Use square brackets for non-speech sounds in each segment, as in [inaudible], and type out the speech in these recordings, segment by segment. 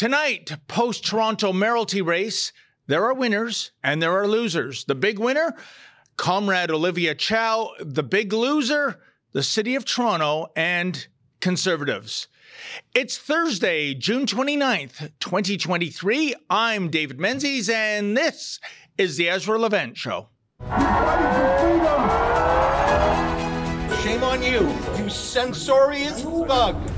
Tonight, post Toronto mayoralty race, there are winners and there are losers. The big winner, Comrade Olivia Chow. The big loser, the City of Toronto and Conservatives. It's Thursday, June 29th, 2023. I'm David Menzies, and this is the Ezra Levant Show. Shame on you, you censorious thug.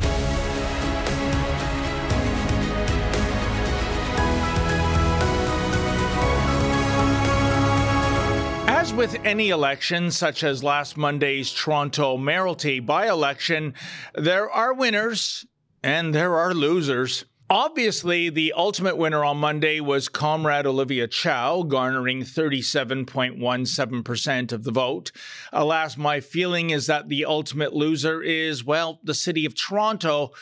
As with any election, such as last Monday's Toronto mayoralty by election, there are winners and there are losers. Obviously, the ultimate winner on Monday was Comrade Olivia Chow, garnering 37.17% of the vote. Alas, my feeling is that the ultimate loser is, well, the city of Toronto,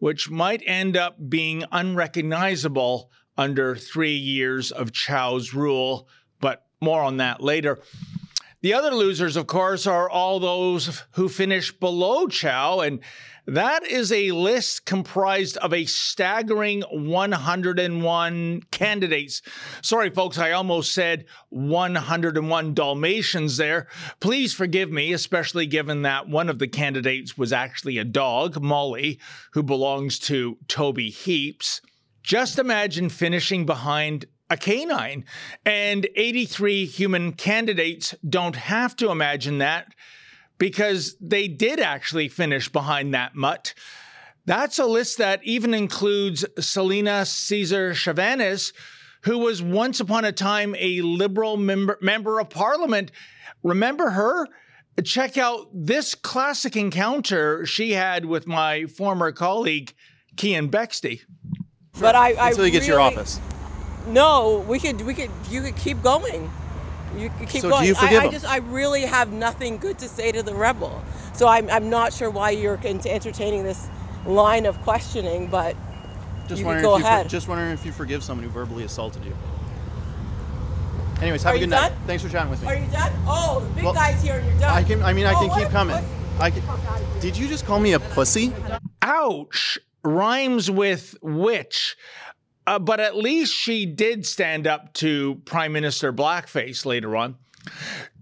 which might end up being unrecognizable under three years of Chow's rule. More on that later. The other losers, of course, are all those who finish below Chow, and that is a list comprised of a staggering 101 candidates. Sorry, folks, I almost said 101 Dalmatians there. Please forgive me, especially given that one of the candidates was actually a dog, Molly, who belongs to Toby Heaps. Just imagine finishing behind a canine. And 83 human candidates don't have to imagine that because they did actually finish behind that mutt. That's a list that even includes Celina Caesar Chavannes, who was once upon a time a liberal member, member of parliament. Remember her? Check out this classic encounter she had with my former colleague, Keean Bexte. But I, I until you get really, to your office. No, we could, we could, you could keep going. You could keep So do going. you forgive I, I him? just, I really have nothing good to say to the rebel. So I'm, I'm not sure why you're con- entertaining this line of questioning, but Just You can wondering go if you for- just wondering if you forgive someone who verbally assaulted you. Anyways, have Are a good night. done? Thanks for chatting with me. are you done? Oh, the big Well, guy's here and you're done. I can. I mean, I Oh, can keep coming. I can. Did you just call me a pussy? Ouch rhymes with which. Uh, but at least she did stand up to Prime Minister Blackface later on.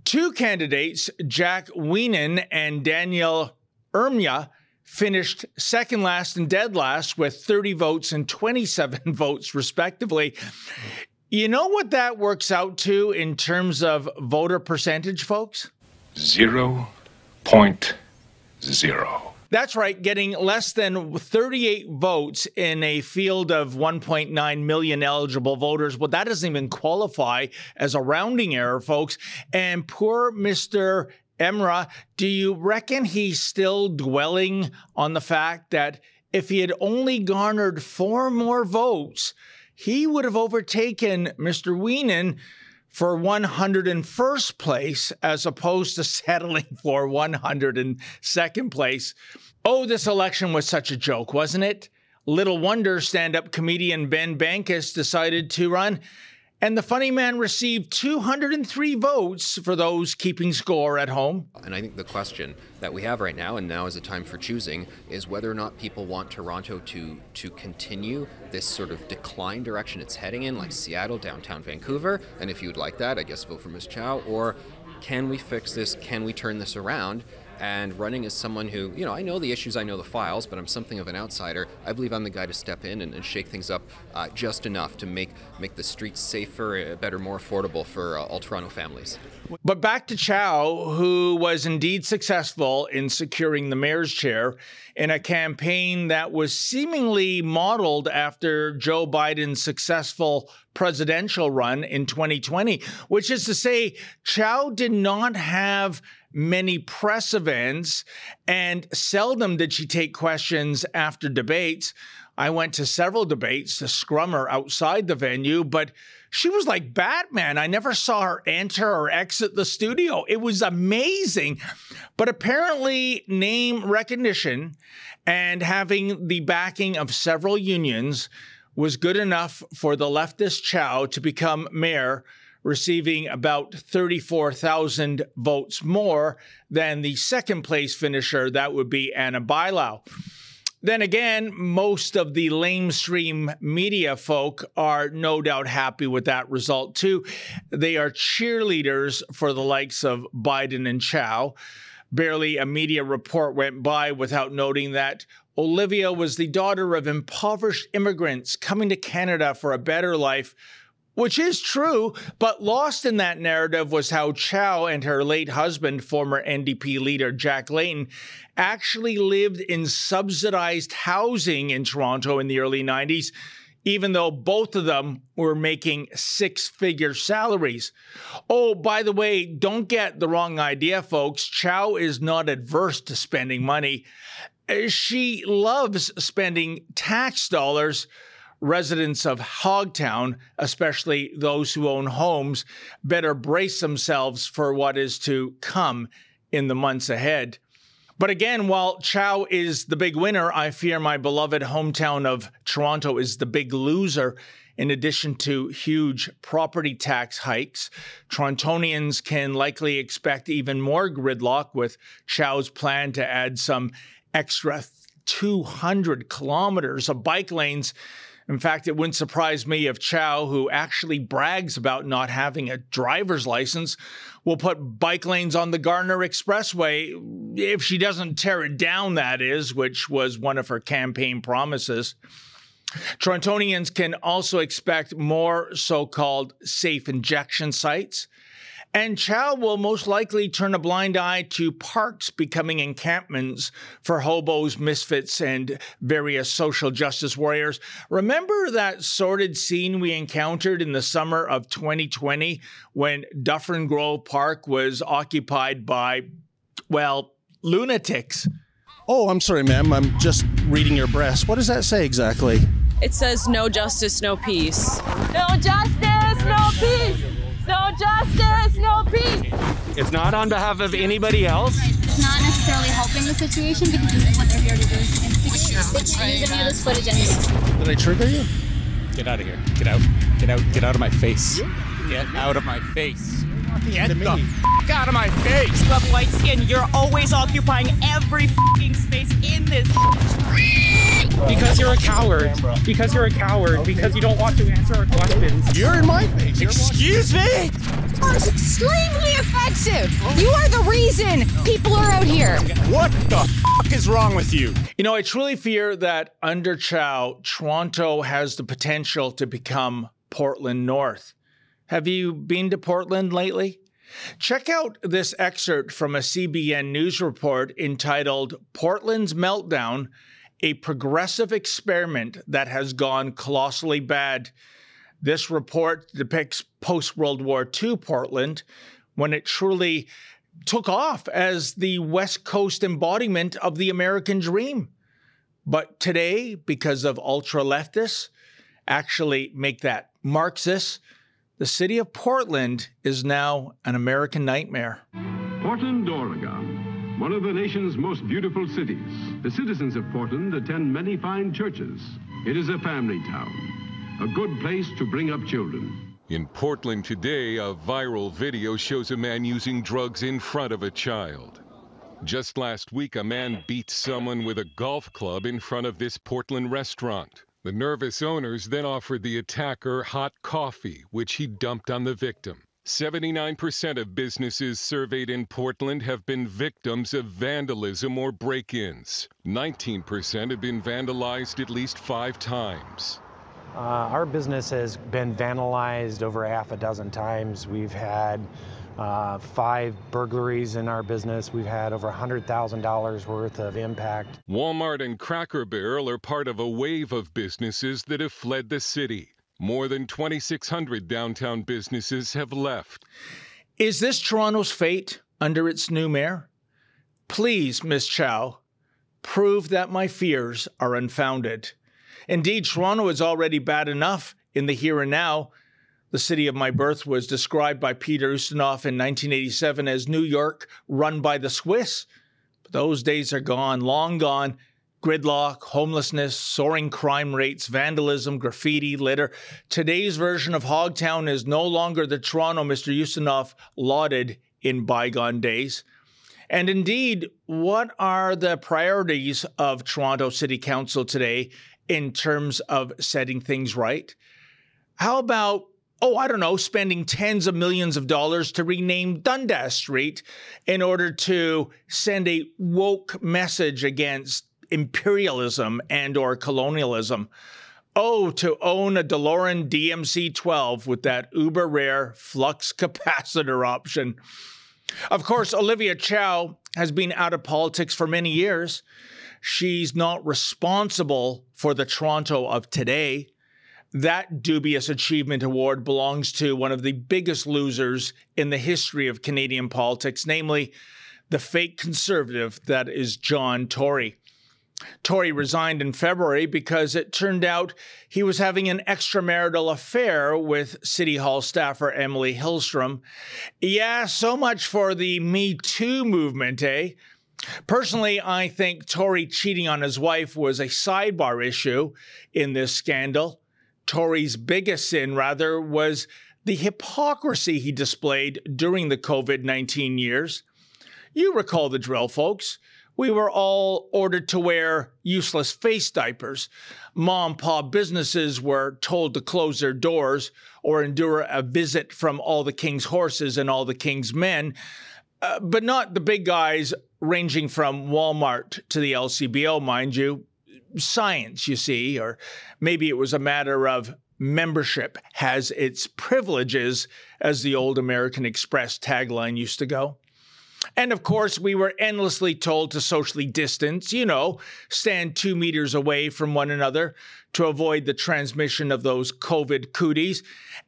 Two candidates, Jack Weenan and Daniel Ermya, finished second last and dead last with 30 votes and 27 [laughs] votes, respectively. You know what that works out to in terms of voter percentage, folks? Zero point zero. That's right, getting less than 38 votes in a field of 1.9 million eligible voters. Well, that doesn't even qualify as a rounding error, folks. And poor Mr. Emra, do you reckon he's still dwelling on the fact that if he had only garnered four more votes, he would have overtaken Mr. Weenan for 101st place as opposed to [laughs] settling for 102nd place. Oh, this election was such a joke, wasn't it? Little wonder stand up comedian Ben Bankas decided to run, and the funny man received 203 votes for those keeping score at home. And I think the question that we have right now, and now is the time for choosing, is whether or not people want Toronto to to continue this sort of decline direction it's heading in, like Seattle, downtown Vancouver. And if you would like that, I guess vote for Ms. Chow. Or can we fix this? Can we turn this around? And running as someone who, you know, I know the issues, I know the files, but I'm something of an outsider. I believe I'm the guy to step in and, and shake things up uh, just enough to make make the streets safer, uh, better, more affordable for uh, all Toronto families. But back to Chow, who was indeed successful in securing the mayor's chair in a campaign that was seemingly modeled after Joe Biden's successful presidential run in 2020, which is to say, Chow did not have many press events and seldom did she take questions after debates. I went to several debates to scrum her outside the venue, but she was like Batman. I never saw her enter or exit the studio. It was amazing. But apparently, name recognition and having the backing of several unions was good enough for the leftist Chow to become mayor, receiving about 34,000 votes more than the second place finisher, that would be Ana Bailão. Then again, most of the lamestream media folk are no doubt happy with that result too. They are cheerleaders for the likes of Biden and Chow. Barely a media report went by without noting that Olivia was the daughter of impoverished immigrants coming to Canada for a better life which is true, but lost in that narrative was how Chow and her late husband, former NDP leader Jack Layton, actually lived in subsidized housing in Toronto in the early 90s, even though both of them were making six figure salaries. Oh, by the way, don't get the wrong idea, folks. Chow is not adverse to spending money. She loves spending tax dollars residents of Hogtown, especially those who own homes, better brace themselves for what is to come in the months ahead. But again, while Chow is the big winner, I fear my beloved hometown of Toronto is the big loser. In addition to huge property tax hikes, Torontonians can likely expect even more gridlock with Chow's plan to add some extra 200 kilometers of bike lanes in fact, it wouldn't surprise me if Chow, who actually brags about not having a driver's license, will put bike lanes on the Gardiner Expressway if she doesn't tear it down, that is, which was one of her campaign promises. Torontonians can also expect more so called safe injection sites and Chow will most likely turn a blind eye to parks becoming encampments for hobos, misfits, and various social justice warriors. Remember that sordid scene we encountered in the summer of 2020 when Dufferin Grove Park was occupied by, well, lunatics? Oh, I'm sorry, ma'am. I'm just reading your breast. What does that say exactly? It says no justice, no peace. No justice, no peace. No justice, no peace. It's not on behalf of anybody else. It's not necessarily helping the situation because this is what they're here to do. They can't use any of this footage anyways. Did I trigger you? Get out of here. Get out. Get out. Get out of my face. Get out of my face. Get the f- out of my face. You have white skin. You're always occupying every f***ing space in this. Because you're a coward. Because you're a coward. Because you don't want to answer our questions. You're in my face. Excuse me? It's extremely offensive. You are the reason people are out here. What the f- is wrong with you? You know, I truly fear that under Chow, Toronto has the potential to become Portland North. Have you been to Portland lately? Check out this excerpt from a CBN News report entitled Portland's Meltdown A Progressive Experiment That Has Gone Colossally Bad. This report depicts post World War II Portland when it truly took off as the West Coast embodiment of the American dream. But today, because of ultra leftists, actually make that Marxist, the city of Portland is now an American nightmare. Portland, Oregon, one of the nation's most beautiful cities. The citizens of Portland attend many fine churches. It is a family town, a good place to bring up children. In Portland today, a viral video shows a man using drugs in front of a child. Just last week, a man beat someone with a golf club in front of this Portland restaurant. The nervous owners then offered the attacker hot coffee, which he dumped on the victim. 79% of businesses surveyed in Portland have been victims of vandalism or break ins. 19% have been vandalized at least five times. Uh, our business has been vandalized over half a dozen times. We've had uh, five burglaries in our business. We've had over $100,000 worth of impact. Walmart and Cracker Barrel are part of a wave of businesses that have fled the city. More than 2,600 downtown businesses have left. Is this Toronto's fate under its new mayor? Please, Ms. Chow, prove that my fears are unfounded. Indeed, Toronto is already bad enough in the here and now. The city of my birth was described by Peter Ustinov in 1987 as New York run by the Swiss. But those days are gone, long gone. Gridlock, homelessness, soaring crime rates, vandalism, graffiti, litter. Today's version of Hogtown is no longer the Toronto Mr. Ustinov lauded in bygone days. And indeed, what are the priorities of Toronto City Council today in terms of setting things right? How about oh, I don't know, spending tens of millions of dollars to rename Dundas Street in order to send a woke message against imperialism and or colonialism. Oh, to own a DeLorean DMC 12 with that uber rare flux [laughs] capacitor option. Of course, Olivia Chow has been out of politics for many years. She's not responsible for the Toronto of today that dubious achievement award belongs to one of the biggest losers in the history of Canadian politics, namely the fake conservative that is John Tory. Tory resigned in February because it turned out he was having an extramarital affair with City Hall staffer Emily Hillstrom. Yeah, so much for the Me Too movement, eh? Personally, I think Tory cheating on his wife was a sidebar issue in this scandal. Tory's biggest sin, rather, was the hypocrisy he displayed during the COVID 19 years. You recall the drill, folks. We were all ordered to wear useless face diapers. Mom and pop businesses were told to close their doors or endure a visit from all the king's horses and all the king's men, uh, but not the big guys ranging from Walmart to the LCBO, mind you science, you see, or maybe it was a matter of membership has its privileges, as the old American Express tagline used to go. And of course, we were endlessly told to socially distance, you know, stand two meters away from one another to avoid the transmission of those COVID cooties.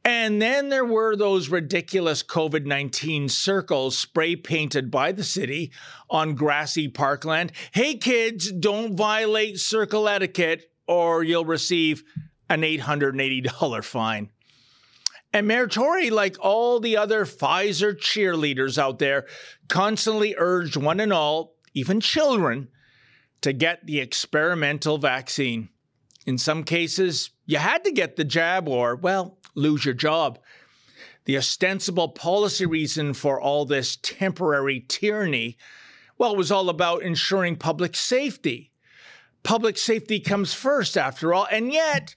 And then there were those ridiculous COVID 19 circles spray painted by the city on grassy parkland. Hey, kids, don't violate circle etiquette or you'll receive an $880 fine. And Mayor Tory, like all the other Pfizer cheerleaders out there, constantly urged one and all, even children, to get the experimental vaccine. In some cases, you had to get the jab or, well, lose your job. The ostensible policy reason for all this temporary tyranny, well, it was all about ensuring public safety. Public safety comes first, after all. And yet,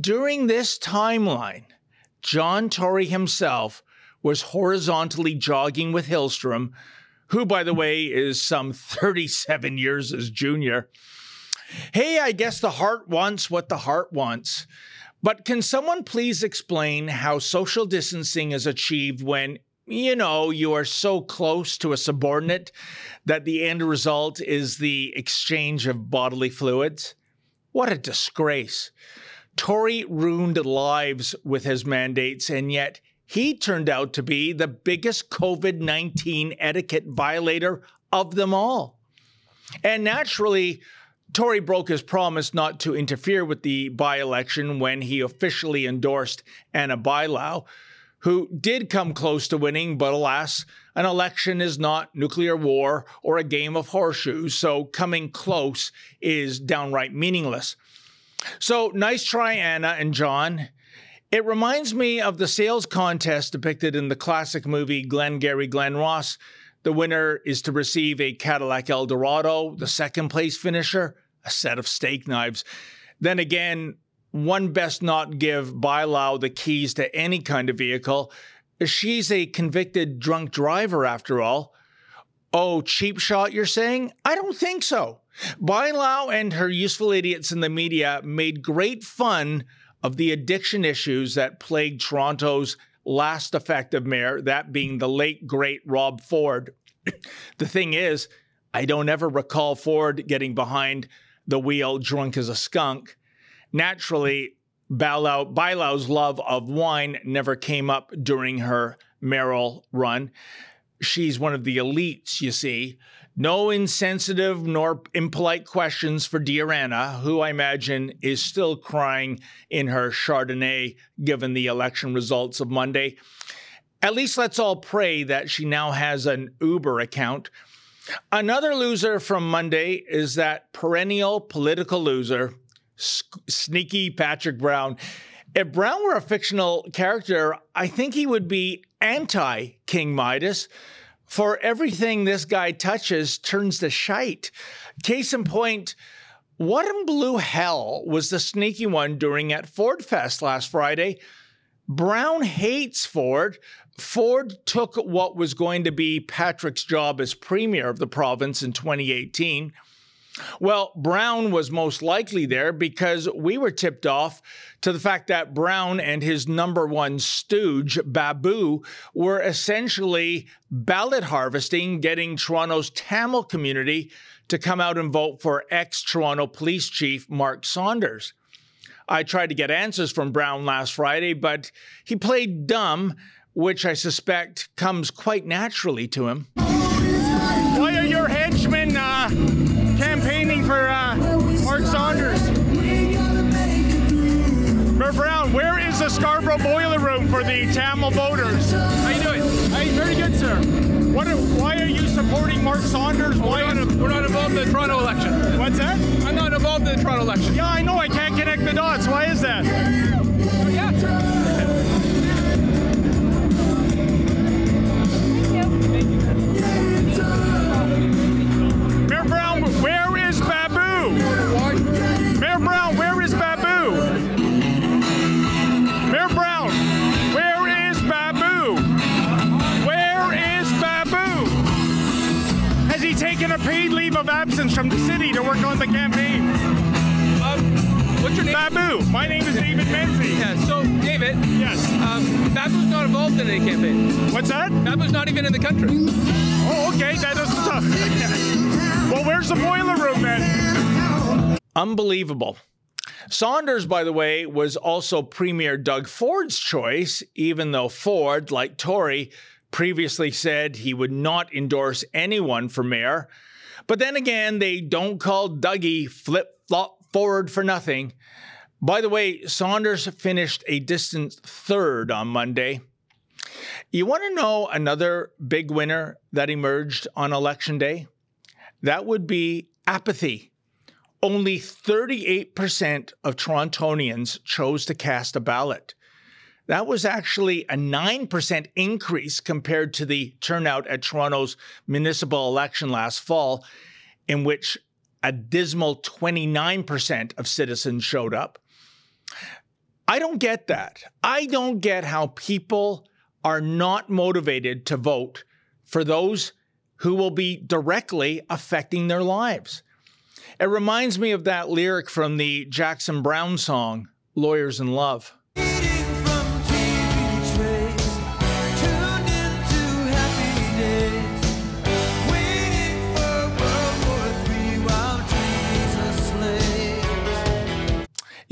during this timeline, John Tory himself was horizontally jogging with Hillstrom, who, by the way, is some 37 years his junior. Hey, I guess the heart wants what the heart wants. But can someone please explain how social distancing is achieved when, you know, you are so close to a subordinate that the end result is the exchange of bodily fluids? What a disgrace. Tory ruined lives with his mandates, and yet he turned out to be the biggest COVID 19 etiquette violator of them all. And naturally, Tory broke his promise not to interfere with the by election when he officially endorsed Ana Bailão, who did come close to winning, but alas, an election is not nuclear war or a game of horseshoes, so coming close is downright meaningless. So nice try, Ana and John. It reminds me of the sales contest depicted in the classic movie Glengarry Glen Ross. The winner is to receive a Cadillac Eldorado, the second place finisher, a set of steak knives. Then again, one best not give Bailão the keys to any kind of vehicle. She's a convicted drunk driver, after all. Oh, cheap shot, you're saying? I don't think so. Bailão and her useful idiots in the media made great fun of the addiction issues that plagued Toronto's last effective mayor, that being the late, great Rob Ford. [coughs] the thing is, I don't ever recall Ford getting behind the wheel drunk as a skunk. Naturally, Bailão's love of wine never came up during her mayoral run. She's one of the elites, you see. No insensitive nor impolite questions for dear Ana, who I imagine is still crying in her Chardonnay given the election results of Monday. At least let's all pray that she now has an Uber account. Another loser from Monday is that perennial political loser, sneaky Patrick Brown. If Brown were a fictional character, I think he would be anti King Midas For everything this guy touches turns to shite. Case in point, what in blue hell was the sneaky one doing at Ford Fest last Friday? Brown hates Ford. Ford took what was going to be Patrick's job as premier of the province in 2018. Well, Brown was most likely there because we were tipped off to the fact that Brown and his number one stooge, Babu, were essentially ballot harvesting, getting Toronto's Tamil community to come out and vote for ex Toronto Police Chief Mark Saunders. I tried to get answers from Brown last Friday, but he played dumb, which I suspect comes quite naturally to him. Why are your henchmen the Scarborough boiler room for the Tamil voters? How you doing? Hey, very good, sir. What are, why are you supporting Mark Saunders? Why we're, not, we're not involved in the Toronto election. What's that? I'm not involved in the Toronto election. Yeah, I know. I can't connect the dots. Why is that? yeah. Mayor taken a paid leave of absence from the city to work on the campaign? Um, what's your name? Babu. My name is David Menzies. Yeah, so, David. Yes. Um, Babu's not involved in any campaign. What's that? Babu's not even in the country. Oh, okay. That is tough. well, where's the boiler room then? Unbelievable. Saunders, by the way, was also Premier Doug Ford's choice, even though Ford, like Tory, previously said he would not endorse anyone for mayor. But then again, they don't call Dougie flip flop Ford for nothing. By the way, Saunders finished a distant third on Monday. You want to know another big winner that emerged on election day? That would be apathy. Only 38% of Torontonians chose to cast a ballot. That was actually a 9% increase compared to the turnout at Toronto's municipal election last fall, in which a dismal 29% of citizens showed up. I don't get that. I don't get how people are not motivated to vote for those who will be directly affecting their lives. It reminds me of that lyric from the Jackson Browne song, Lawyers in Love.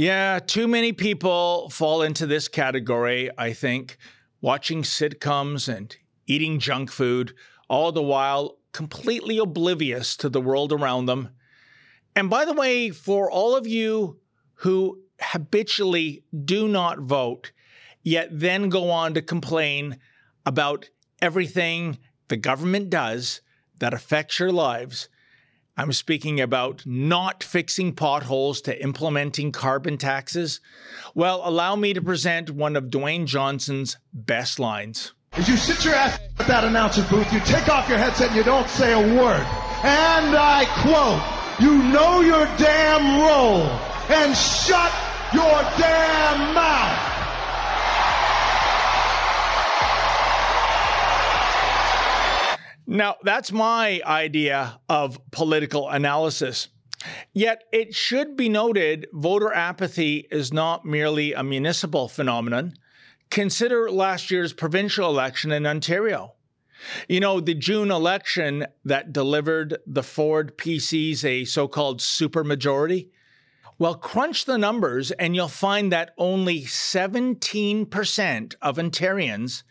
Yeah, too many people fall into this category, I think, watching sitcoms and eating junk food, all the while completely oblivious to the world around them. And by the way, for all of you who habitually do not vote, yet then go on to complain about everything the government does that affects your lives, I'm speaking about not fixing potholes to implementing carbon taxes. Well, allow me to present one of Dwayne Johnson's best lines. As you sit your ass at that announcer booth, you take off your headset and you don't say a word. And I quote, you know your damn role and shut your damn mouth. Now, that's my idea of political analysis. Yet it should be noted voter apathy is not merely a municipal phenomenon. Consider last year's provincial election in Ontario. You know, the June election that delivered the Ford PCs a so called supermajority? Well, crunch the numbers and you'll find that only 17% of Ontarians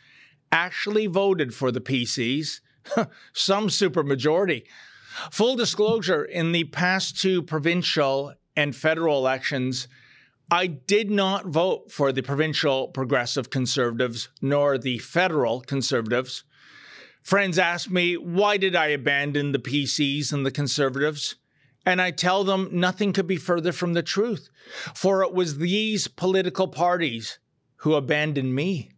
actually voted for the PCs [laughs] some supermajority. Full disclosure in the past two provincial and federal elections, I did not vote for the provincial progressive conservatives nor the federal conservatives. Friends ask me, why did I abandon the PCs and the conservatives? And I tell them nothing could be further from the truth, for it was these political parties who abandoned me.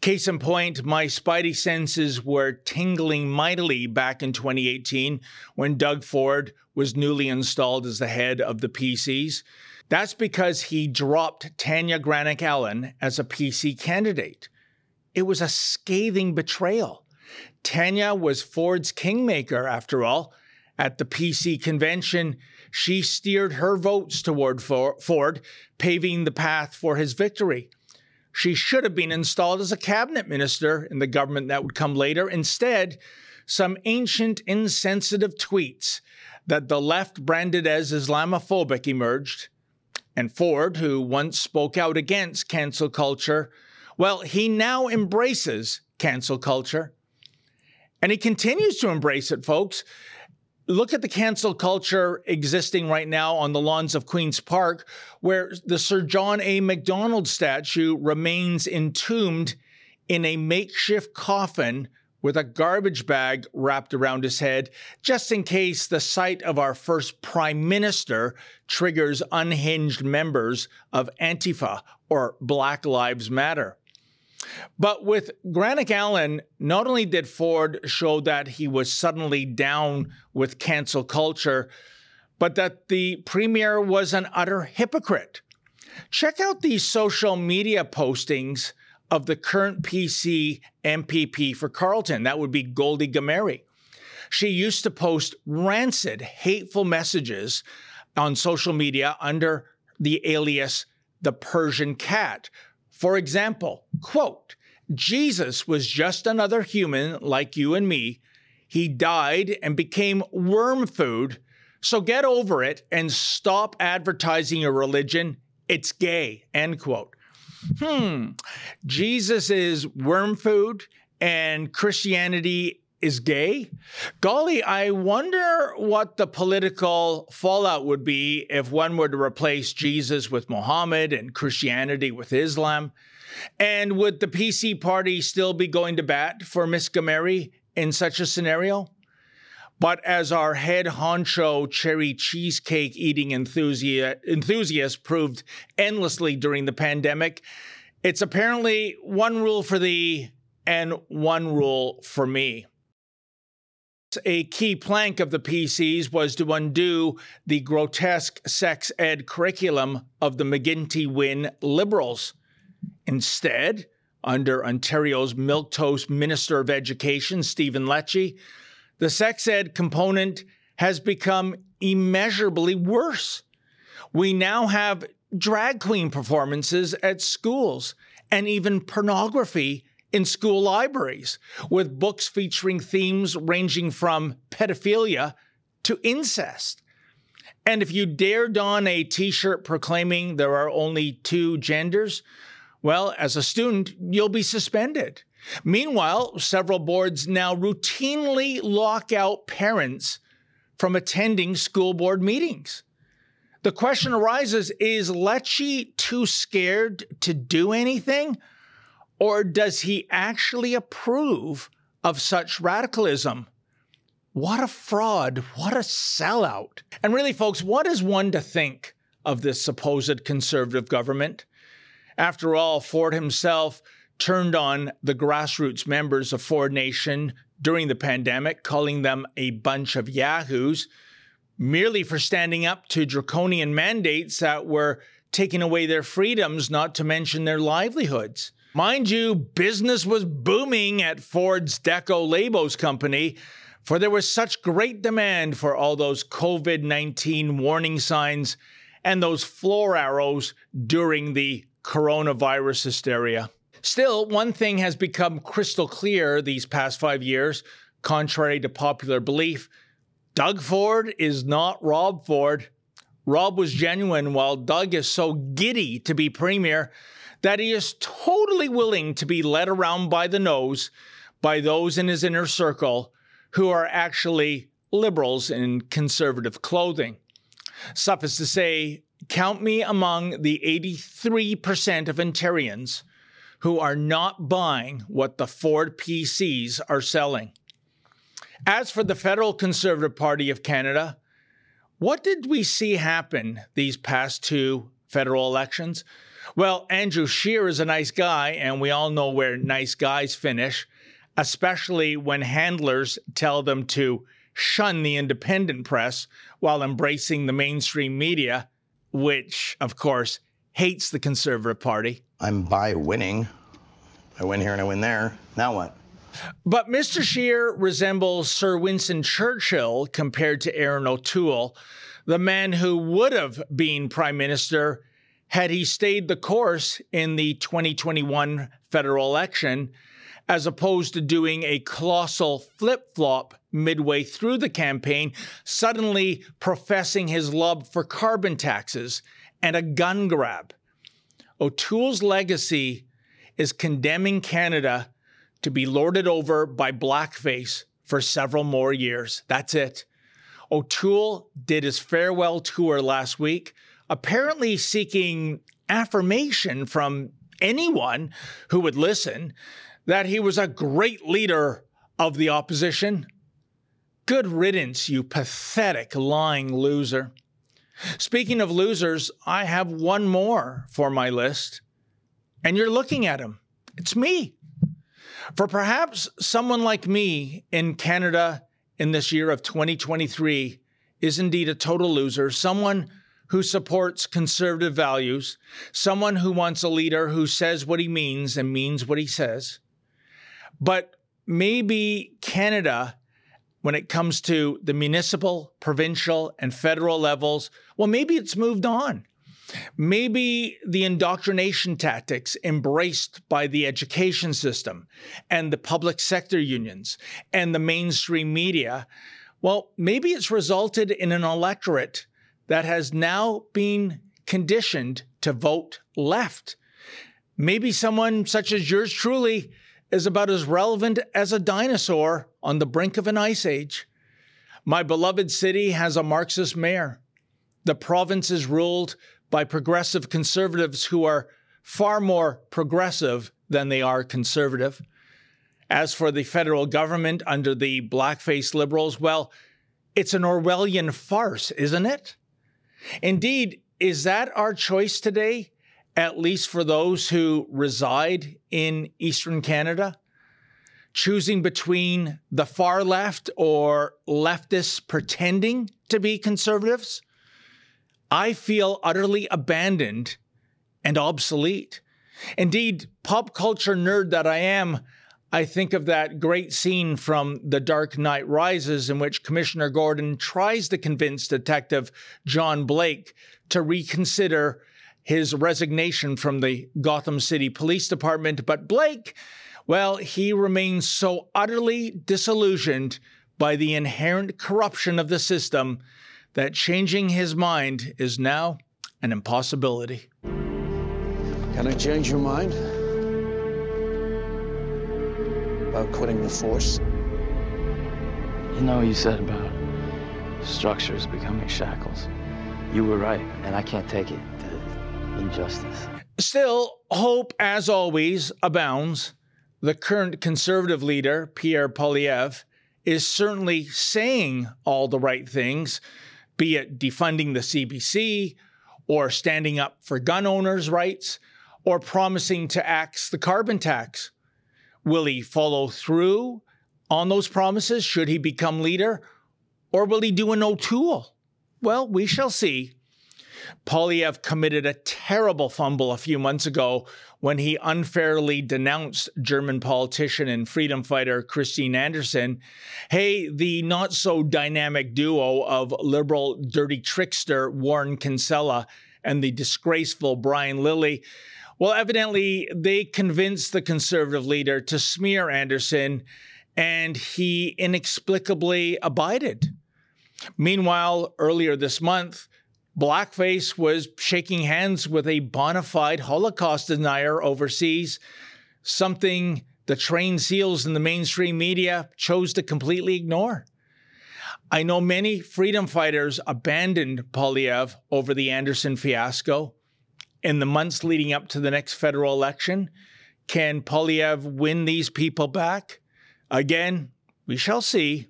Case in point, my spidey senses were tingling mightily back in 2018 when Doug Ford was newly installed as the head of the PCs. That's because he dropped Tanya Granic Allen as a PC candidate. It was a scathing betrayal. Tanya was Ford's kingmaker, after all. At the PC convention, she steered her votes toward Ford, paving the path for his victory. She should have been installed as a cabinet minister in the government that would come later. Instead, some ancient insensitive tweets that the left branded as Islamophobic emerged. And Ford, who once spoke out against cancel culture, well, he now embraces cancel culture. And he continues to embrace it, folks look at the cancel culture existing right now on the lawns of Queen's Park, where the Sir John A. Macdonald statue remains entombed in a makeshift coffin with a garbage bag wrapped around his head, just in case the sight of our first prime minister triggers unhinged members of Antifa or Black Lives Matter. But with Granic Allen, not only did Ford show that he was suddenly down with cancel culture, but that the premier was an utter hypocrite. Check out these social media postings of the current PC MPP for Carleton. That would be Goldie Ghamari. She used to post rancid, hateful messages on social media under the alias the Persian cat, for example, quote, Jesus was just another human like you and me. He died and became worm food. So get over it and stop advertising your religion. It's gay. End quote. Hmm. Jesus is worm food and Christianity is gay. Golly, I wonder what the political fallout would be if one were to replace Jesus with Muhammad and Christianity with Islam. And would the PC party still be going to bat for Miss Ghamari in such a scenario? But as our head honcho cherry cheesecake eating enthusiast, enthusiast proved endlessly during the pandemic, it's apparently one rule for thee and one rule for me. A key plank of the PCs was to undo the grotesque sex ed curriculum of the McGuinty Wynne Liberals. Instead, under Ontario's milquetoast Minister of Education, Stephen Lecce, the sex ed component has become immeasurably worse. We now have drag queen performances at schools and even pornography in school libraries, with books featuring themes ranging from pedophilia to incest. And if you dare don a t shirt proclaiming there are only two genders, well, as a student, you'll be suspended. Meanwhile, several boards now routinely lock out parents from attending school board meetings. The question arises is Lecce too scared to do anything? Or does he actually approve of such radicalism? What a fraud. What a sellout. And really, folks, what is one to think of this supposed conservative government? After all, Ford himself turned on the grassroots members of Ford Nation during the pandemic, calling them a bunch of yahoos, merely for standing up to draconian mandates that were taking away their freedoms, not to mention their livelihoods. Mind you, business was booming at Ford's Deco Labels company, for there was such great demand for all those COVID 19 warning signs and those floor arrows during the coronavirus hysteria. Still, one thing has become crystal clear these past five years, contrary to popular belief Doug Ford is not Rob Ford. Rob was genuine, while Doug is so giddy to be premier that he is totally willing to be led around by the nose by those in his inner circle who are actually liberals in conservative clothing. Suffice to say, count me among the 83% of Ontarians who are not buying what the Ford PCs are selling. As for the Federal Conservative Party of Canada, what did we see happen these past two federal elections? Well, Andrew Scheer is a nice guy, and we all know where nice guys finish, especially when handlers tell them to shun the independent press while embracing the mainstream media, which, of course, hates the Conservative Party. I'm by winning. I win here and I win there. Now what? But Mr. Scheer resembles Sir Winston Churchill compared to Erin O'Toole, the man who would have been prime minister had he stayed the course in the 2021 federal election, as opposed to doing a colossal flip flop midway through the campaign, suddenly professing his love for carbon taxes and a gun grab. O'Toole's legacy is condemning Canada to be lorded over by blackface for several more years. That's it. O'Toole did his farewell tour last week, apparently seeking affirmation from anyone who would listen that he was a great leader of the opposition. Good riddance, you pathetic, lying loser. Speaking of losers, I have one more for my list, and you're looking at him. It's me. For perhaps someone like me in Canada in this year of 2023 is indeed a total loser, someone who supports conservative values, someone who wants a leader who says what he means and means what he says. But maybe Canada, when it comes to the municipal, provincial, and federal levels, well, maybe it's moved on. Maybe the indoctrination tactics embraced by the education system and the public sector unions and the mainstream media, well, maybe it's resulted in an electorate that has now been conditioned to vote left. Maybe someone such as yours truly is about as relevant as a dinosaur on the brink of an ice age. My beloved city has a Marxist mayor. The province is ruled by progressive conservatives who are far more progressive than they are conservative. As for the federal government under the blackface liberals, well, it's an Orwellian farce, isn't it? Indeed, is that our choice today, at least for those who reside in Eastern Canada? Choosing between the far left or leftists pretending to be conservatives? I feel utterly abandoned and obsolete. Indeed, pop culture nerd that I am, I think of that great scene from The Dark Knight Rises in which Commissioner Gordon tries to convince Detective John Blake to reconsider his resignation from the Gotham City Police Department. But Blake, well, he remains so utterly disillusioned by the inherent corruption of the system that changing his mind is now an impossibility. Can I change your mind? About quitting the force? You know what you said about structures becoming shackles. You were right, and I can't take it. The injustice. Still, hope, as always, abounds. The current conservative leader, Pierre Poilievre, is certainly saying all the right things be it defunding the CBC or standing up for gun owners' rights or promising to axe the carbon tax. Will he follow through on those promises should he become leader? Or will he do an O'Toole? Well, we shall see. Poilievre committed a terrible fumble a few months ago when he unfairly denounced German politician and freedom fighter Christine Anderson. Hey, the not so dynamic duo of liberal dirty trickster Warren Kinsella and the disgraceful Brian Lilley. Well, evidently, they convinced the conservative leader to smear Anderson, and he inexplicably abided. Meanwhile, earlier this month, Blackface was shaking hands with a bona fide Holocaust denier overseas, something the trained seals in the mainstream media chose to completely ignore. I know many freedom fighters abandoned Poilievre over the Anderson fiasco. In the months leading up to the next federal election, can Poilievre win these people back? Again, we shall see.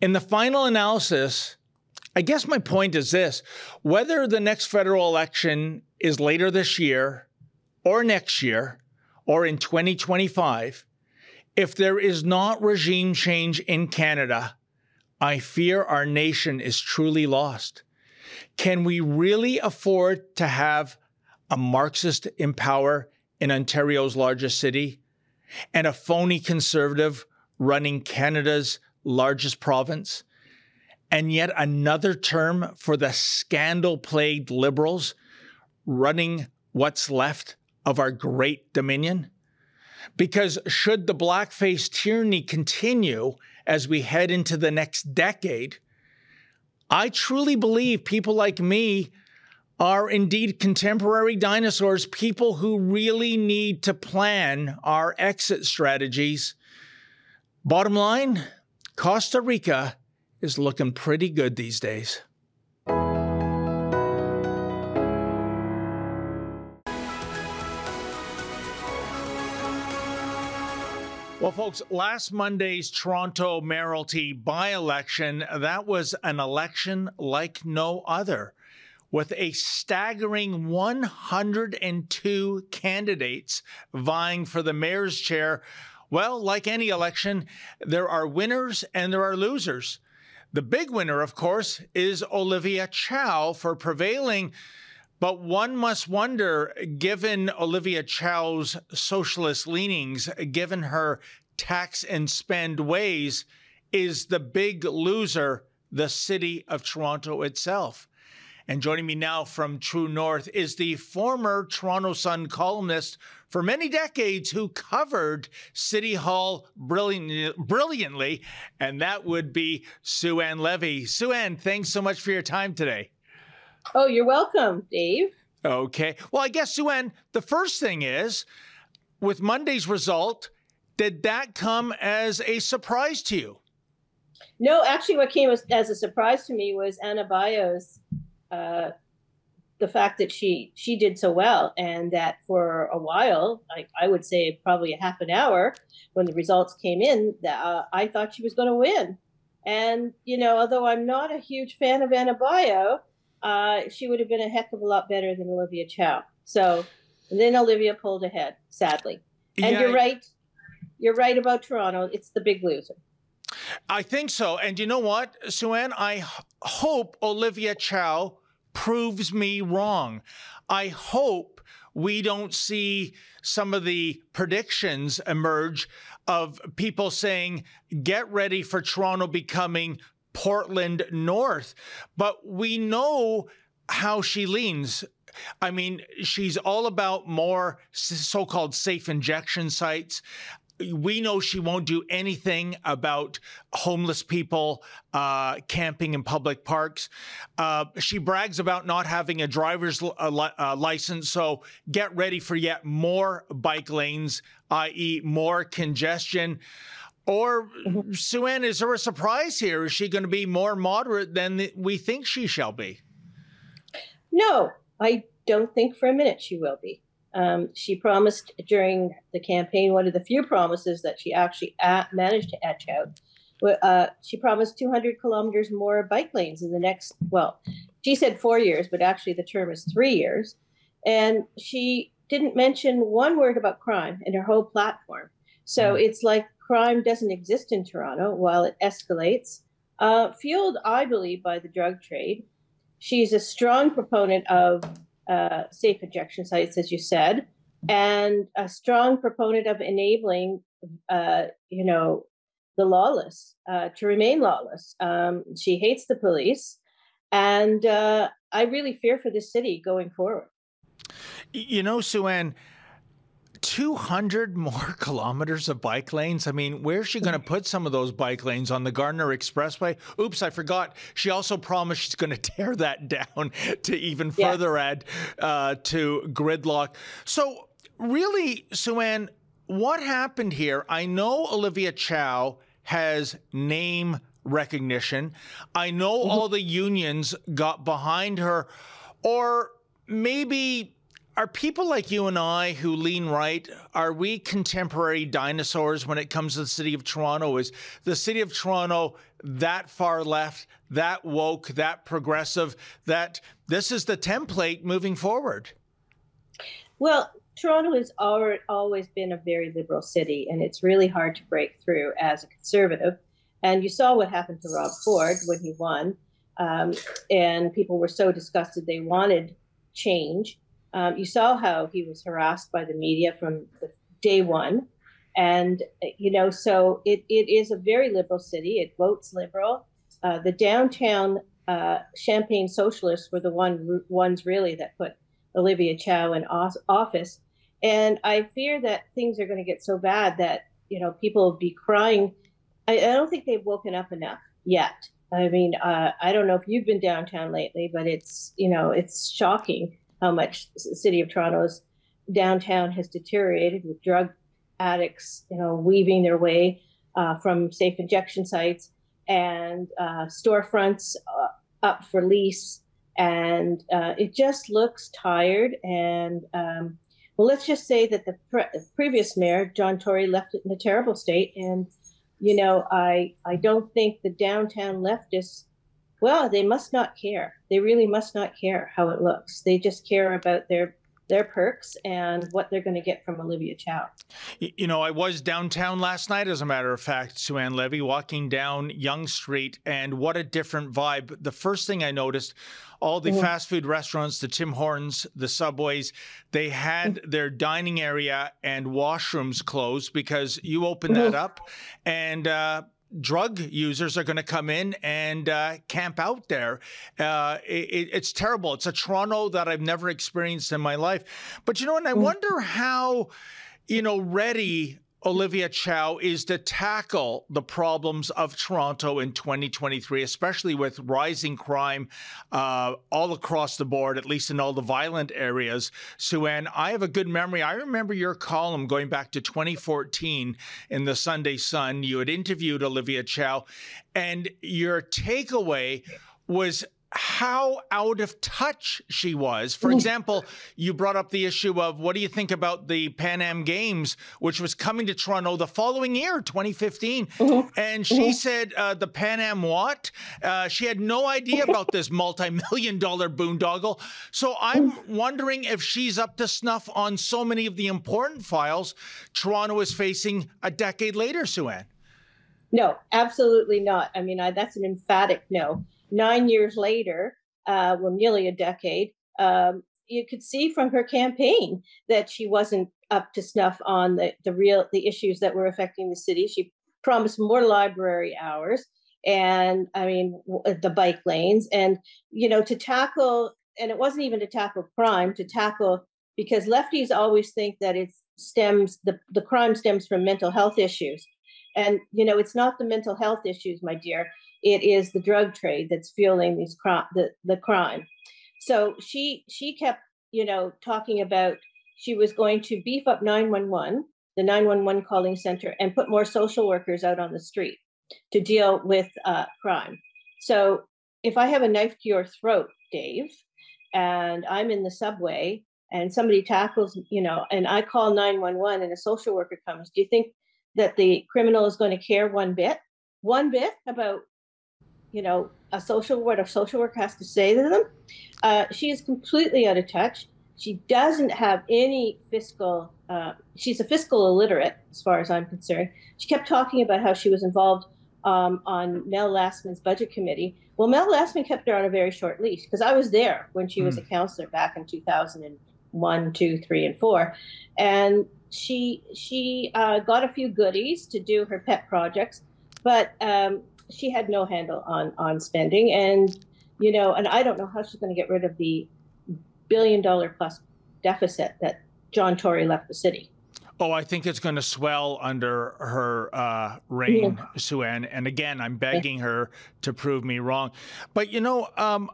In the final analysis, I guess my point is this whether the next federal election is later this year or next year or in 2025, if there is not regime change in Canada, I fear our nation is truly lost. Can we really afford to have a Marxist in power in Ontario's largest city and a phony conservative running Canada's largest province? And yet another term for the scandal plagued Liberals running what's left of our great dominion? Because should the blackface tyranny continue as we head into the next decade, I truly believe people like me are indeed contemporary dinosaurs, people who really need to plan our exit strategies. Bottom line Costa Rica is looking pretty good these days. Well, folks, last Monday's Toronto mayoralty by election, that was an election like no other, with a staggering 102 candidates vying for the mayor's chair. Well, like any election, there are winners and there are losers. The big winner, of course, is Olivia Chow for prevailing. But one must wonder, given Olivia Chow's socialist leanings, given her tax and spend ways, is the big loser the city of Toronto itself? And joining me now from True North is the former Toronto Sun columnist for many decades who covered City Hall brilliant, brilliantly, and that would be Sue Ann Levy. Sue Ann, thanks so much for your time today. Oh, you're welcome, Dave. Okay. Well, I guess, Sue Ann, the first thing is with Monday's result, did that come as a surprise to you? No, actually, what came as, as a surprise to me was Ana Bailão's uh, the fact that she she did so well, and that for a while, I, I would say probably a half an hour, when the results came in, that uh, I thought she was going to win. And you know, although I'm not a huge fan of Ana Bailão, uh, she would have been a heck of a lot better than Olivia Chow. So then Olivia pulled ahead, sadly. And Yeah, you're right. You're right about Toronto. It's the big loser. I think so. And you know what, Sue Ann? I h- hope Olivia Chow proves me wrong. I hope we don't see some of the predictions emerge of people saying, get ready for Toronto becoming Portland North. But we know how she leans. I mean, she's all about more so called safe injection sites. We know she won't do anything about homeless people uh, camping in public parks. Uh, she brags about not having a driver's uh, li- uh, license. So get ready for yet more bike lanes, i.e., more congestion. Or, Sue Ann, is there a surprise here? Is she going to be more moderate than we think she shall be? No, I don't think for a minute she will be. Um, she promised during the campaign, one of the few promises that she actually a managed to etch out. Uh, she promised 200 kilometers more bike lanes in the next, well, she said four years, but actually the term is three years. And she didn't mention one word about crime in her whole platform. So it's like crime doesn't exist in Toronto while it escalates, uh, fueled, I believe, by the drug trade. She's a strong proponent of uh, safe injection sites, as you said, and a strong proponent of enabling, uh, you know, the lawless uh, to remain lawless. Um, she hates the police, and uh, I really fear for this city going forward. You know, Sue Ann, 200 [laughs] more kilometers of bike lanes. I mean, where's she going to put some of those bike lanes on the Gardiner Expressway? Oops, I forgot. She also promised she's going [laughs] to tear that down [laughs] to even Yeah. further add uh, to gridlock. So, really, Sue Ann, what happened here? I know Olivia Chow has name recognition. I know all the unions got behind her, or maybe are people like you and I who lean right, are we contemporary dinosaurs when it comes to the city of Toronto? Is the city of Toronto that far left, that woke, that progressive, that this is the template moving forward? Well, Toronto has always, been a very liberal city, and it's really hard to break through as a conservative. And you saw what happened to Rob Ford when he won, um, and people were so disgusted they wanted change. Um, you saw how he was harassed by the media from the day one. And, you know, so it, it is a very liberal city. It votes liberal. Uh, the downtown uh, Champagne socialists were the one ones really that put Olivia Chow in office. And I fear that things are going to get so bad that, you know, people will be crying. I, I don't think they've woken up enough yet. I mean, uh, I don't know if you've been downtown lately, but it's, you know, it's shocking how much the city of Toronto's downtown has deteriorated with drug addicts, you know, weaving their way uh, from safe injection sites and uh, storefronts uh, up for lease. And uh, it just looks tired. And um, well, let's just say that the pre- previous mayor, John Tory, left it in a terrible state. And, you know, I, I don't think the downtown leftists well, they must not care. They really must not care how it looks. They just care about their their perks and what they're going to get from Olivia Chow. You know, I was downtown last night, as a matter of fact, Sue-Ann Levy, walking down Yonge Street, and what a different vibe. The first thing I noticed, all the mm-hmm. fast food restaurants, the Tim Hortons, the Subways, they had mm-hmm. their dining area and washrooms closed because you open mm-hmm. that up and uh, drug users are going to come in and uh, camp out there. Uh, it, it's terrible. It's a Toronto that I've never experienced in my life. But you know, and I mm. wonder how, you know, ready Olivia Chow is to tackle the problems of Toronto in 2023, especially with rising crime uh, all across the board, at least in all the violent areas. Sue-Ann, I have a good memory. I remember your column going back to 2014 in the Sunday Sun. You had interviewed Olivia Chow, and your takeaway was how out of touch she was. For example, you brought up the issue of what do you think about the Pan Am Games, which was coming to Toronto the following year, 2015. Mm-hmm. And she mm-hmm. said uh, the Pan Am what? Uh, she had no idea about this multi million dollar boondoggle. So I'm wondering if she's up to snuff on so many of the important files Toronto is facing a decade later, Sue-Ann. No, absolutely not. I mean, I, that's an emphatic no nine years later, uh, well, nearly a decade, um, you could see from her campaign that she wasn't up to snuff on the, the real the issues that were affecting the city. She promised more library hours and I mean the bike lanes and you know to tackle and it wasn't even to tackle crime to tackle because lefties always think that it stems the, the crime stems from mental health issues and you know it's not the mental health issues my dear it is the drug trade that's fueling these the, the crime. So she she kept you know talking about she was going to beef up 911 the 911 calling center and put more social workers out on the street to deal with uh, crime. So if i have a knife to your throat dave and i'm in the subway and somebody tackles you know and i call 911 and a social worker comes do you think that the criminal is going to care one bit one bit about you know, a social what a social worker has to say to them. Uh, she is completely out of touch. She doesn't have any fiscal. Uh, she's a fiscal illiterate, as far as I'm concerned. She kept talking about how she was involved um, on Mel Lastman's budget committee. Well, Mel Lastman kept her on a very short leash because I was there when she mm. was a hmm. councillor back in 2001, two, three, and four, and she she uh, got a few goodies to do her pet projects, but um, she had no handle on on spending, and you know, and I don't know how she's going to get rid of the billion dollar plus deficit that John Tory left the city. Oh, I think it's going to swell under her uh, reign, yeah. Sue-Ann. And again, I'm begging her to prove me wrong. But you know, um,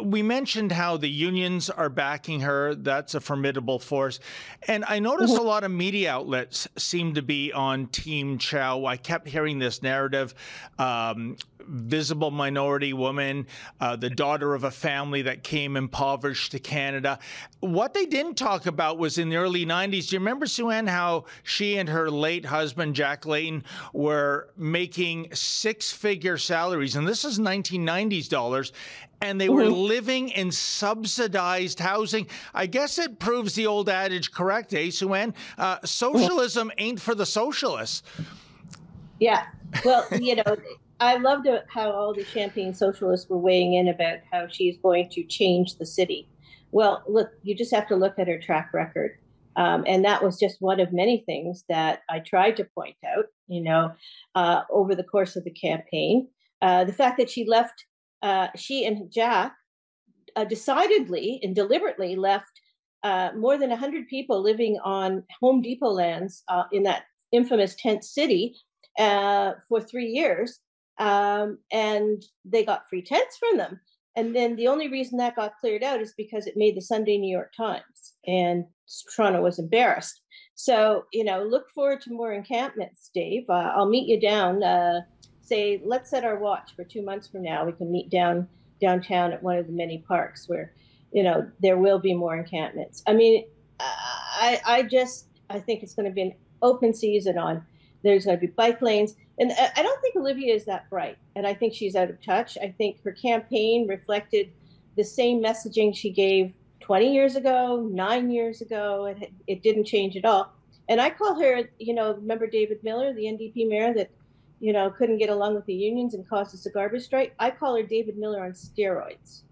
we mentioned how the unions are backing her. That's a formidable force. And I noticed mm-hmm. a lot of media outlets seem to be on Team Chow. I kept hearing this narrative. Um, visible minority woman, uh, the daughter of a family that came impoverished to Canada. What they didn't talk about was in the early 90s. Do you remember, Sue-Ann, how she and her late husband, Jack Layton, were making six figure salaries? And this is 1990s dollars. And they were Mhm. living in subsidized housing. I guess it proves the old adage correct, eh, Sue-Ann? Uh, socialism ain't for the socialists. Yeah. Well, you know, I loved how all the Champagne socialists were weighing in about how she's going to change the city. Well, look, you just have to look at her track record. Um, and that was just one of many things that I tried to point out, you know, uh, over the course of the campaign. Uh, the fact that she left, uh, she and Jack uh, decidedly and deliberately left uh, more than 100 people living on Home Depot lands uh, in that infamous tent city for three years. Um, and they got free tents from them. And then the only reason that got cleared out is because it made the Sunday New York Times and Toronto was embarrassed. So, you know, look forward to more encampments, Dave. Uh, I'll meet you down. Uh, say, let's set our watch for two months from now. We can meet down downtown at one of the many parks where, you know, there will be more encampments. I mean, I, I just, I think it's going to be an open season on. There's going to be bike lanes. And I don't think Olivia is that bright. And I think she's out of touch. I think her campaign reflected the same messaging she gave 20 years ago, nine years ago. It, it didn't change at all. And I call her, you know, remember David Miller, the NDP mayor that, you know, couldn't get along with the unions and caused us a garbage strike? I call her David Miller on steroids.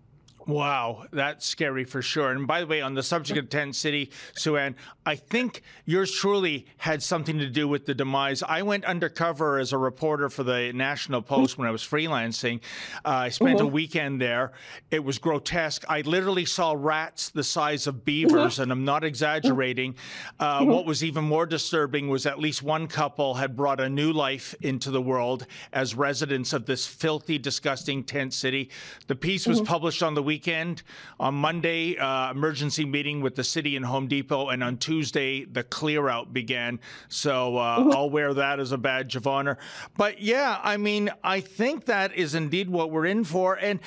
Wow, that's scary for sure. And by the way, on the subject of Tent City, Sue-Ann, I think yours truly had something to do with the demise. I went undercover as a reporter for the National Post when I was freelancing. Uh, I spent a Mhm. weekend there. It was grotesque. I literally saw rats the size of beavers, and I'm not exaggerating. Uh, what was even more disturbing was at least one couple had brought a new life into the world as residents of this filthy, disgusting tent city. The piece was published on the weekend. On Monday, uh, emergency meeting with the city and Home Depot, and on Tuesday, the clear out began. So uh. I'll wear that as a badge of honor. But yeah, I mean, I think that is indeed what we're in for. And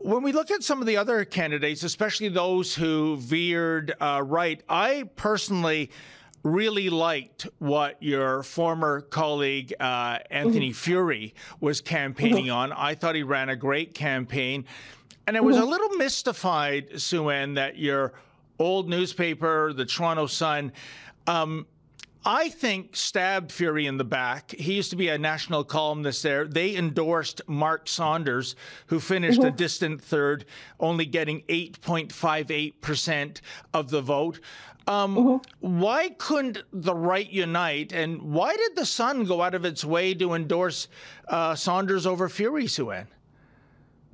when we look at some of the other candidates, especially those who veered uh, right, I personally really liked what your former colleague uh, Anthony Furey was campaigning on. I thought he ran a great campaign. And I was a little mystified, Sue-Ann, that your old newspaper, the Toronto Sun, um, I think stabbed Furey in the back. He used to be a national columnist there. They endorsed Mark Saunders, who finished a distant third, only getting 8.58% of the vote. Um, Why couldn't the right unite? And why did the Sun go out of its way to endorse uh, Saunders over Furey, Sue-Ann?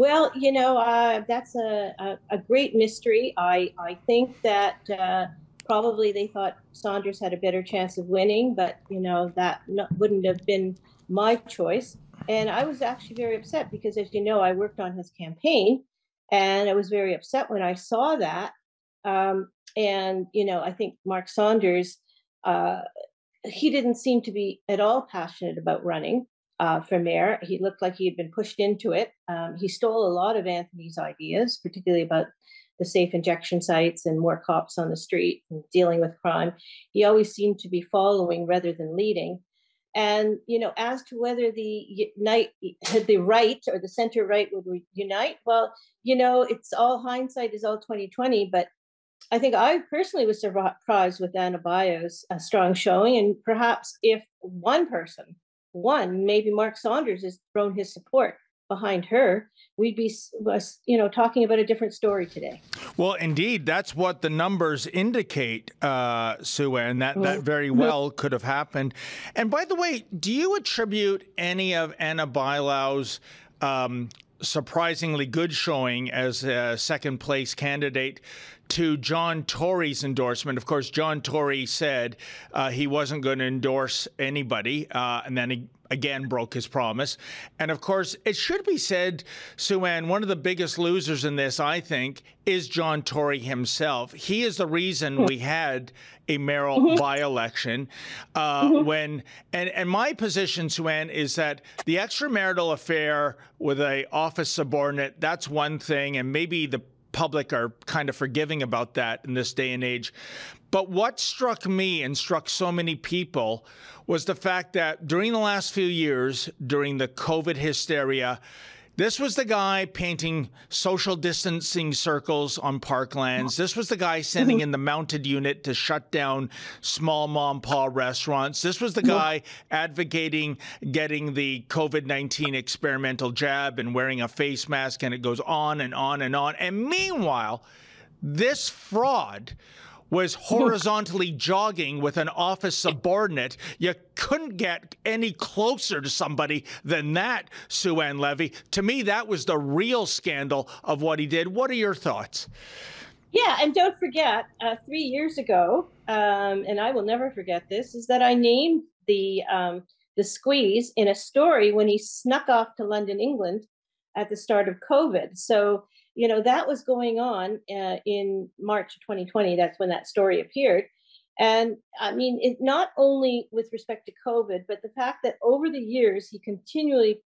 Well, you know, uh, that's a, a, a great mystery. I, I think that uh, probably they thought Saunders had a better chance of winning, but, you know, that no, wouldn't have been my choice. And I was actually very upset because, as you know, I worked on his campaign and I was very upset when I saw that. Um, and, you know, I think Mark Saunders, uh, he didn't seem to be at all passionate about running uh, for mayor. He looked like he had been pushed into it. Um, he stole a lot of Anthony's ideas, particularly about the safe injection sites and more cops on the street and dealing with crime. He always seemed to be following rather than leading. And you know, as to whether the unite, [laughs] the right or the center right would unite, well, you know, it's all hindsight is all twenty twenty. But I think I personally was surprised with Ana Bailão's uh, strong showing, and perhaps if one person one, maybe Mark Saunders has thrown his support behind her, we'd be, you know, talking about a different story today. Well, indeed, that's what the numbers indicate, uh, Sue, and that, that very well could have happened. And by the way, do you attribute any of Ana Bailão's um, surprisingly good showing as a second place candidate to John Tory's endorsement. Of course, John Tory said uh, he wasn't going to endorse anybody, uh, and then he again broke his promise. And of course, it should be said, Sue-Ann, one of the biggest losers in this, I think, is John Tory himself. He is the reason we [laughs] had a mayoral Mm-hmm. by-election. Uh, When and and my position, Sue-Ann, is that the extramarital affair with a office subordinate, that's one thing, and maybe the public are kind of forgiving about that in this day and age. But what struck me and struck so many people was the fact that during the last few years, during the COVID hysteria, this was the guy painting social distancing circles on parklands. This was the guy sending mm-hmm. in the mounted unit to shut down small mom pa restaurants. This was the guy advocating getting the COVID 19 experimental jab and wearing a face mask, and it goes on and on and on. And meanwhile, this fraud was horizontally jogging with an office subordinate. You couldn't get any closer to somebody than that, Sue Ann Levy. To me, that was the real scandal of what he did. What are your thoughts? Yeah, and don't forget, uh, three years ago, um, and I will never forget this, is that I named the um, the squeeze in a story when he snuck off to London, England, at the start of COVID. So you know that was going on uh, in March 2020. That's when that story appeared. And I mean, it not only with respect to COVID, but the fact that over the years he continually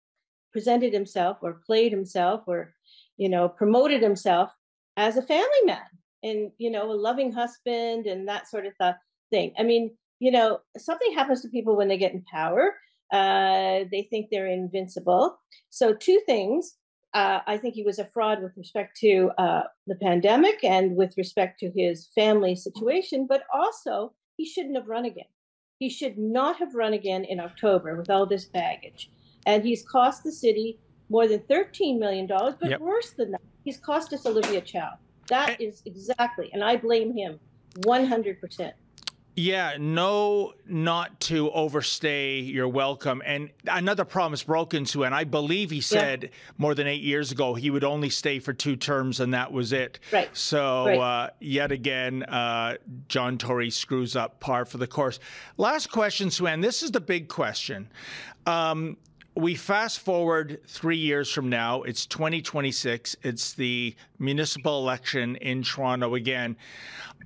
presented himself or played himself or, you know, promoted himself as a family man and, you know, a loving husband and that sort of th- thing. I mean, you know, something happens to people when they get in power. Uh, they think they're invincible. So, two things. Uh, I think he was a fraud with respect to uh, the pandemic and with respect to his family situation, but also he shouldn't have run again. He should not have run again in October with all this baggage. And he's cost the city more than $13 million, but Yep. worse than that, he's cost us Olivia Chow. That is exactly, and I blame him 100%. Yeah, no, not to overstay your welcome. And another promise broken to, and I believe he said more than eight years ago he would only stay for two terms, and that was it. Right. So Right. Uh, yet again, uh, John Tory screws up par for the course. Last question, Sue-Ann. This is the big question. Um, we fast forward three years from now. It's 2026. It's the municipal election in Toronto again.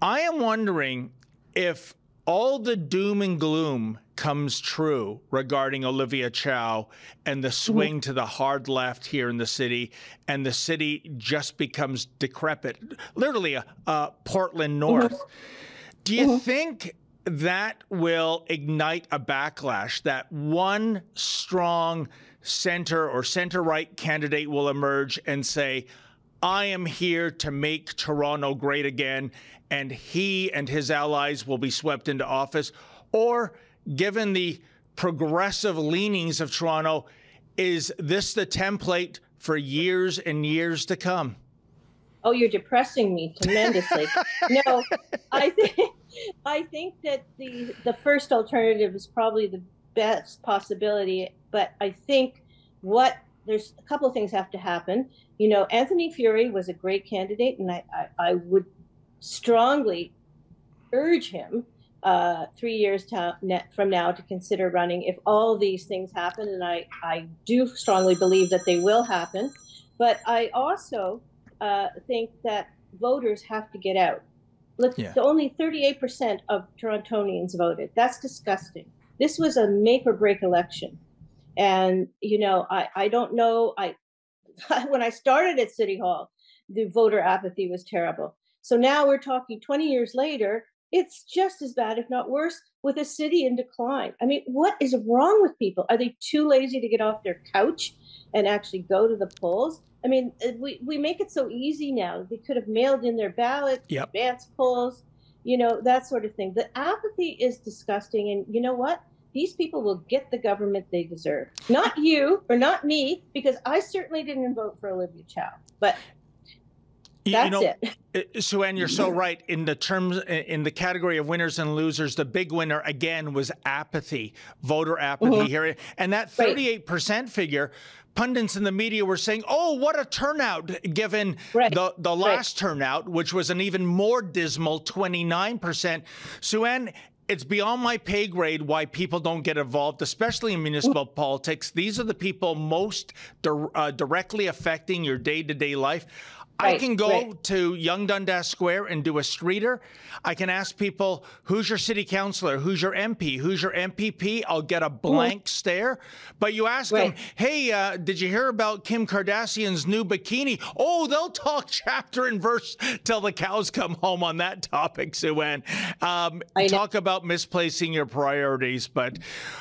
I am wondering if all the doom and gloom comes true regarding Olivia Chow and the mm-hmm. swing to the hard left here in the city, and the city just becomes decrepit, literally a, a Portland mm-hmm. North. Do you mm-hmm. think that will ignite a backlash? That one strong center or center right candidate will emerge and say, I am here to make Toronto great again, and he and his allies will be swept into office? Or, given the progressive leanings of Toronto, is this the template for years and years to come? Oh, you're depressing me tremendously. [laughs] no, I think I think that the the first alternative is probably the best possibility, but I think what there's a couple of things have to happen. You know, Anthony Furey was a great candidate, and I I, I would strongly urge him uh, three years to, net from now to consider running if all these things happen, and I I do strongly believe that they will happen. But I also uh, think that voters have to get out. Look, Yeah. only 38% of Torontonians voted. That's disgusting. This was a make or break election. And, you know, I, I don't know. I [laughs] When I started at City Hall, the voter apathy was terrible. So now we're talking 20 years later, it's just as bad, if not worse, with a city in decline. I mean, what is wrong with people? Are they too lazy to get off their couch and actually go to the polls? I mean, uh, we, we make it so easy now. They could have mailed in their ballot, Yep. advance polls, you know, that sort of thing. The apathy is disgusting. And you know what? These people will get the government they deserve. Not you or not me, because I certainly didn't vote for Olivia Chow. But That's you know, it. uh, Sue Ann, you're so right. In the terms, in the category of winners and losers, the big winner again was apathy, voter apathy Mhm. here, and that 38% figure. Pundits in the media were saying, "Oh, what a turnout!" Given the the last turnout, which was an even more dismal 29%. Sue Ann, it's beyond my pay grade why people don't get involved, especially in municipal politics. These are the people most dir- uh, directly affecting your day to day life. I can go right. to Yonge Dundas Square and do a streeter. I can ask people, who's your city councilor? Who's your MP? Who's your MPP? I'll get a blank stare. But you ask them, hey, uh, did you hear about Kim Kardashian's new bikini? Oh, they'll talk [laughs] chapter and verse till the cows come home on that topic, Sue Ann. Um, talk about misplacing your priorities. But,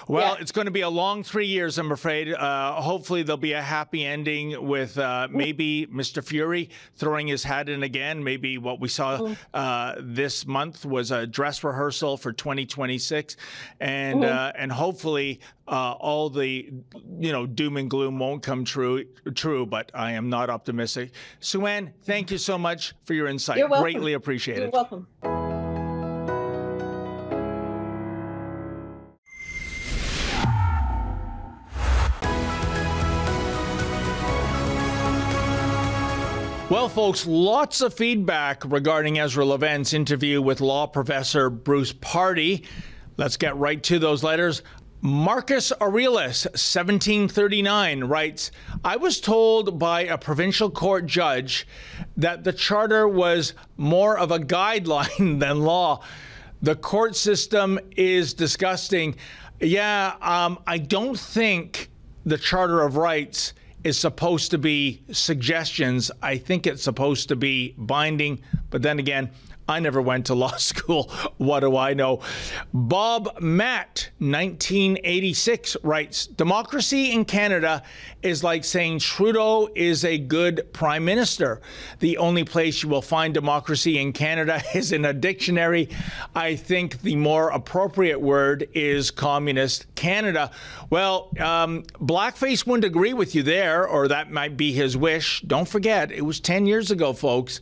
well, it's going to be a long three years, I'm afraid. Uh, hopefully, there'll be a happy ending with uh, maybe Mr. Furey throwing his hat in again. Maybe what we saw uh, this month was a dress rehearsal for 2026, and Mhm. uh, and hopefully uh, all the you know doom and gloom won't come true. True, but I am not optimistic. Sue Ann, thank you so much for your insight. You're welcome. Greatly appreciated. You're welcome. Well, folks, lots of feedback regarding Ezra Levant's interview with law professor Bruce Pardy. Let's get right to those letters. Marcus Aurelius, 1739, writes I was told by a provincial court judge that the charter was more of a guideline [laughs] than law. The court system is disgusting. Yeah, um, I don't think the Charter of Rights is supposed to be suggestions. I think it's supposed to be binding. But then again, I never went to [laughs] law school. What do I know? Bob Matt, 1986, writes Democracy in Canada is like saying Trudeau is a good prime minister. The only place you will find democracy in Canada [laughs] is in a dictionary. I think the more appropriate word is communist Canada. Well, um, Blackface wouldn't agree with you there, or that might be his wish. Don't forget, it was 10 years ago, folks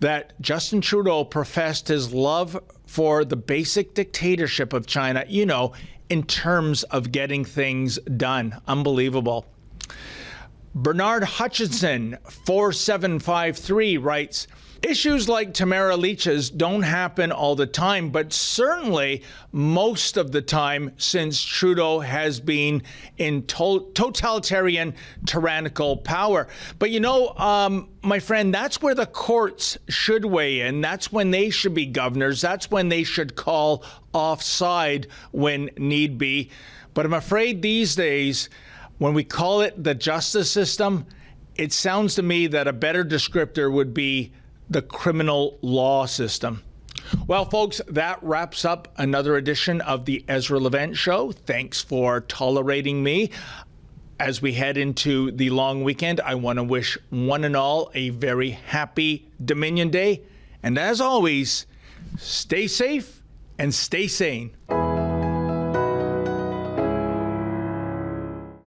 that Justin Trudeau professed his love for the basic dictatorship of China, you know, in terms of getting things done. Unbelievable. Bernard Hutchinson, 4753, writes Issues like Tamara Lich's don't happen all the time, but certainly most of the time since Trudeau has been in to- totalitarian, tyrannical power. But you know, um, my friend, that's where the courts should weigh in. That's when they should be governors. That's when they should call offside when need be. But I'm afraid these days, when we call it the justice system, it sounds to me that a better descriptor would be the criminal law system. Well, folks, that wraps up another edition of the Ezra Levant Show. Thanks for tolerating me. As we head into the long weekend, I want to wish one and all a very happy Dominion Day. And as always, stay safe and stay sane.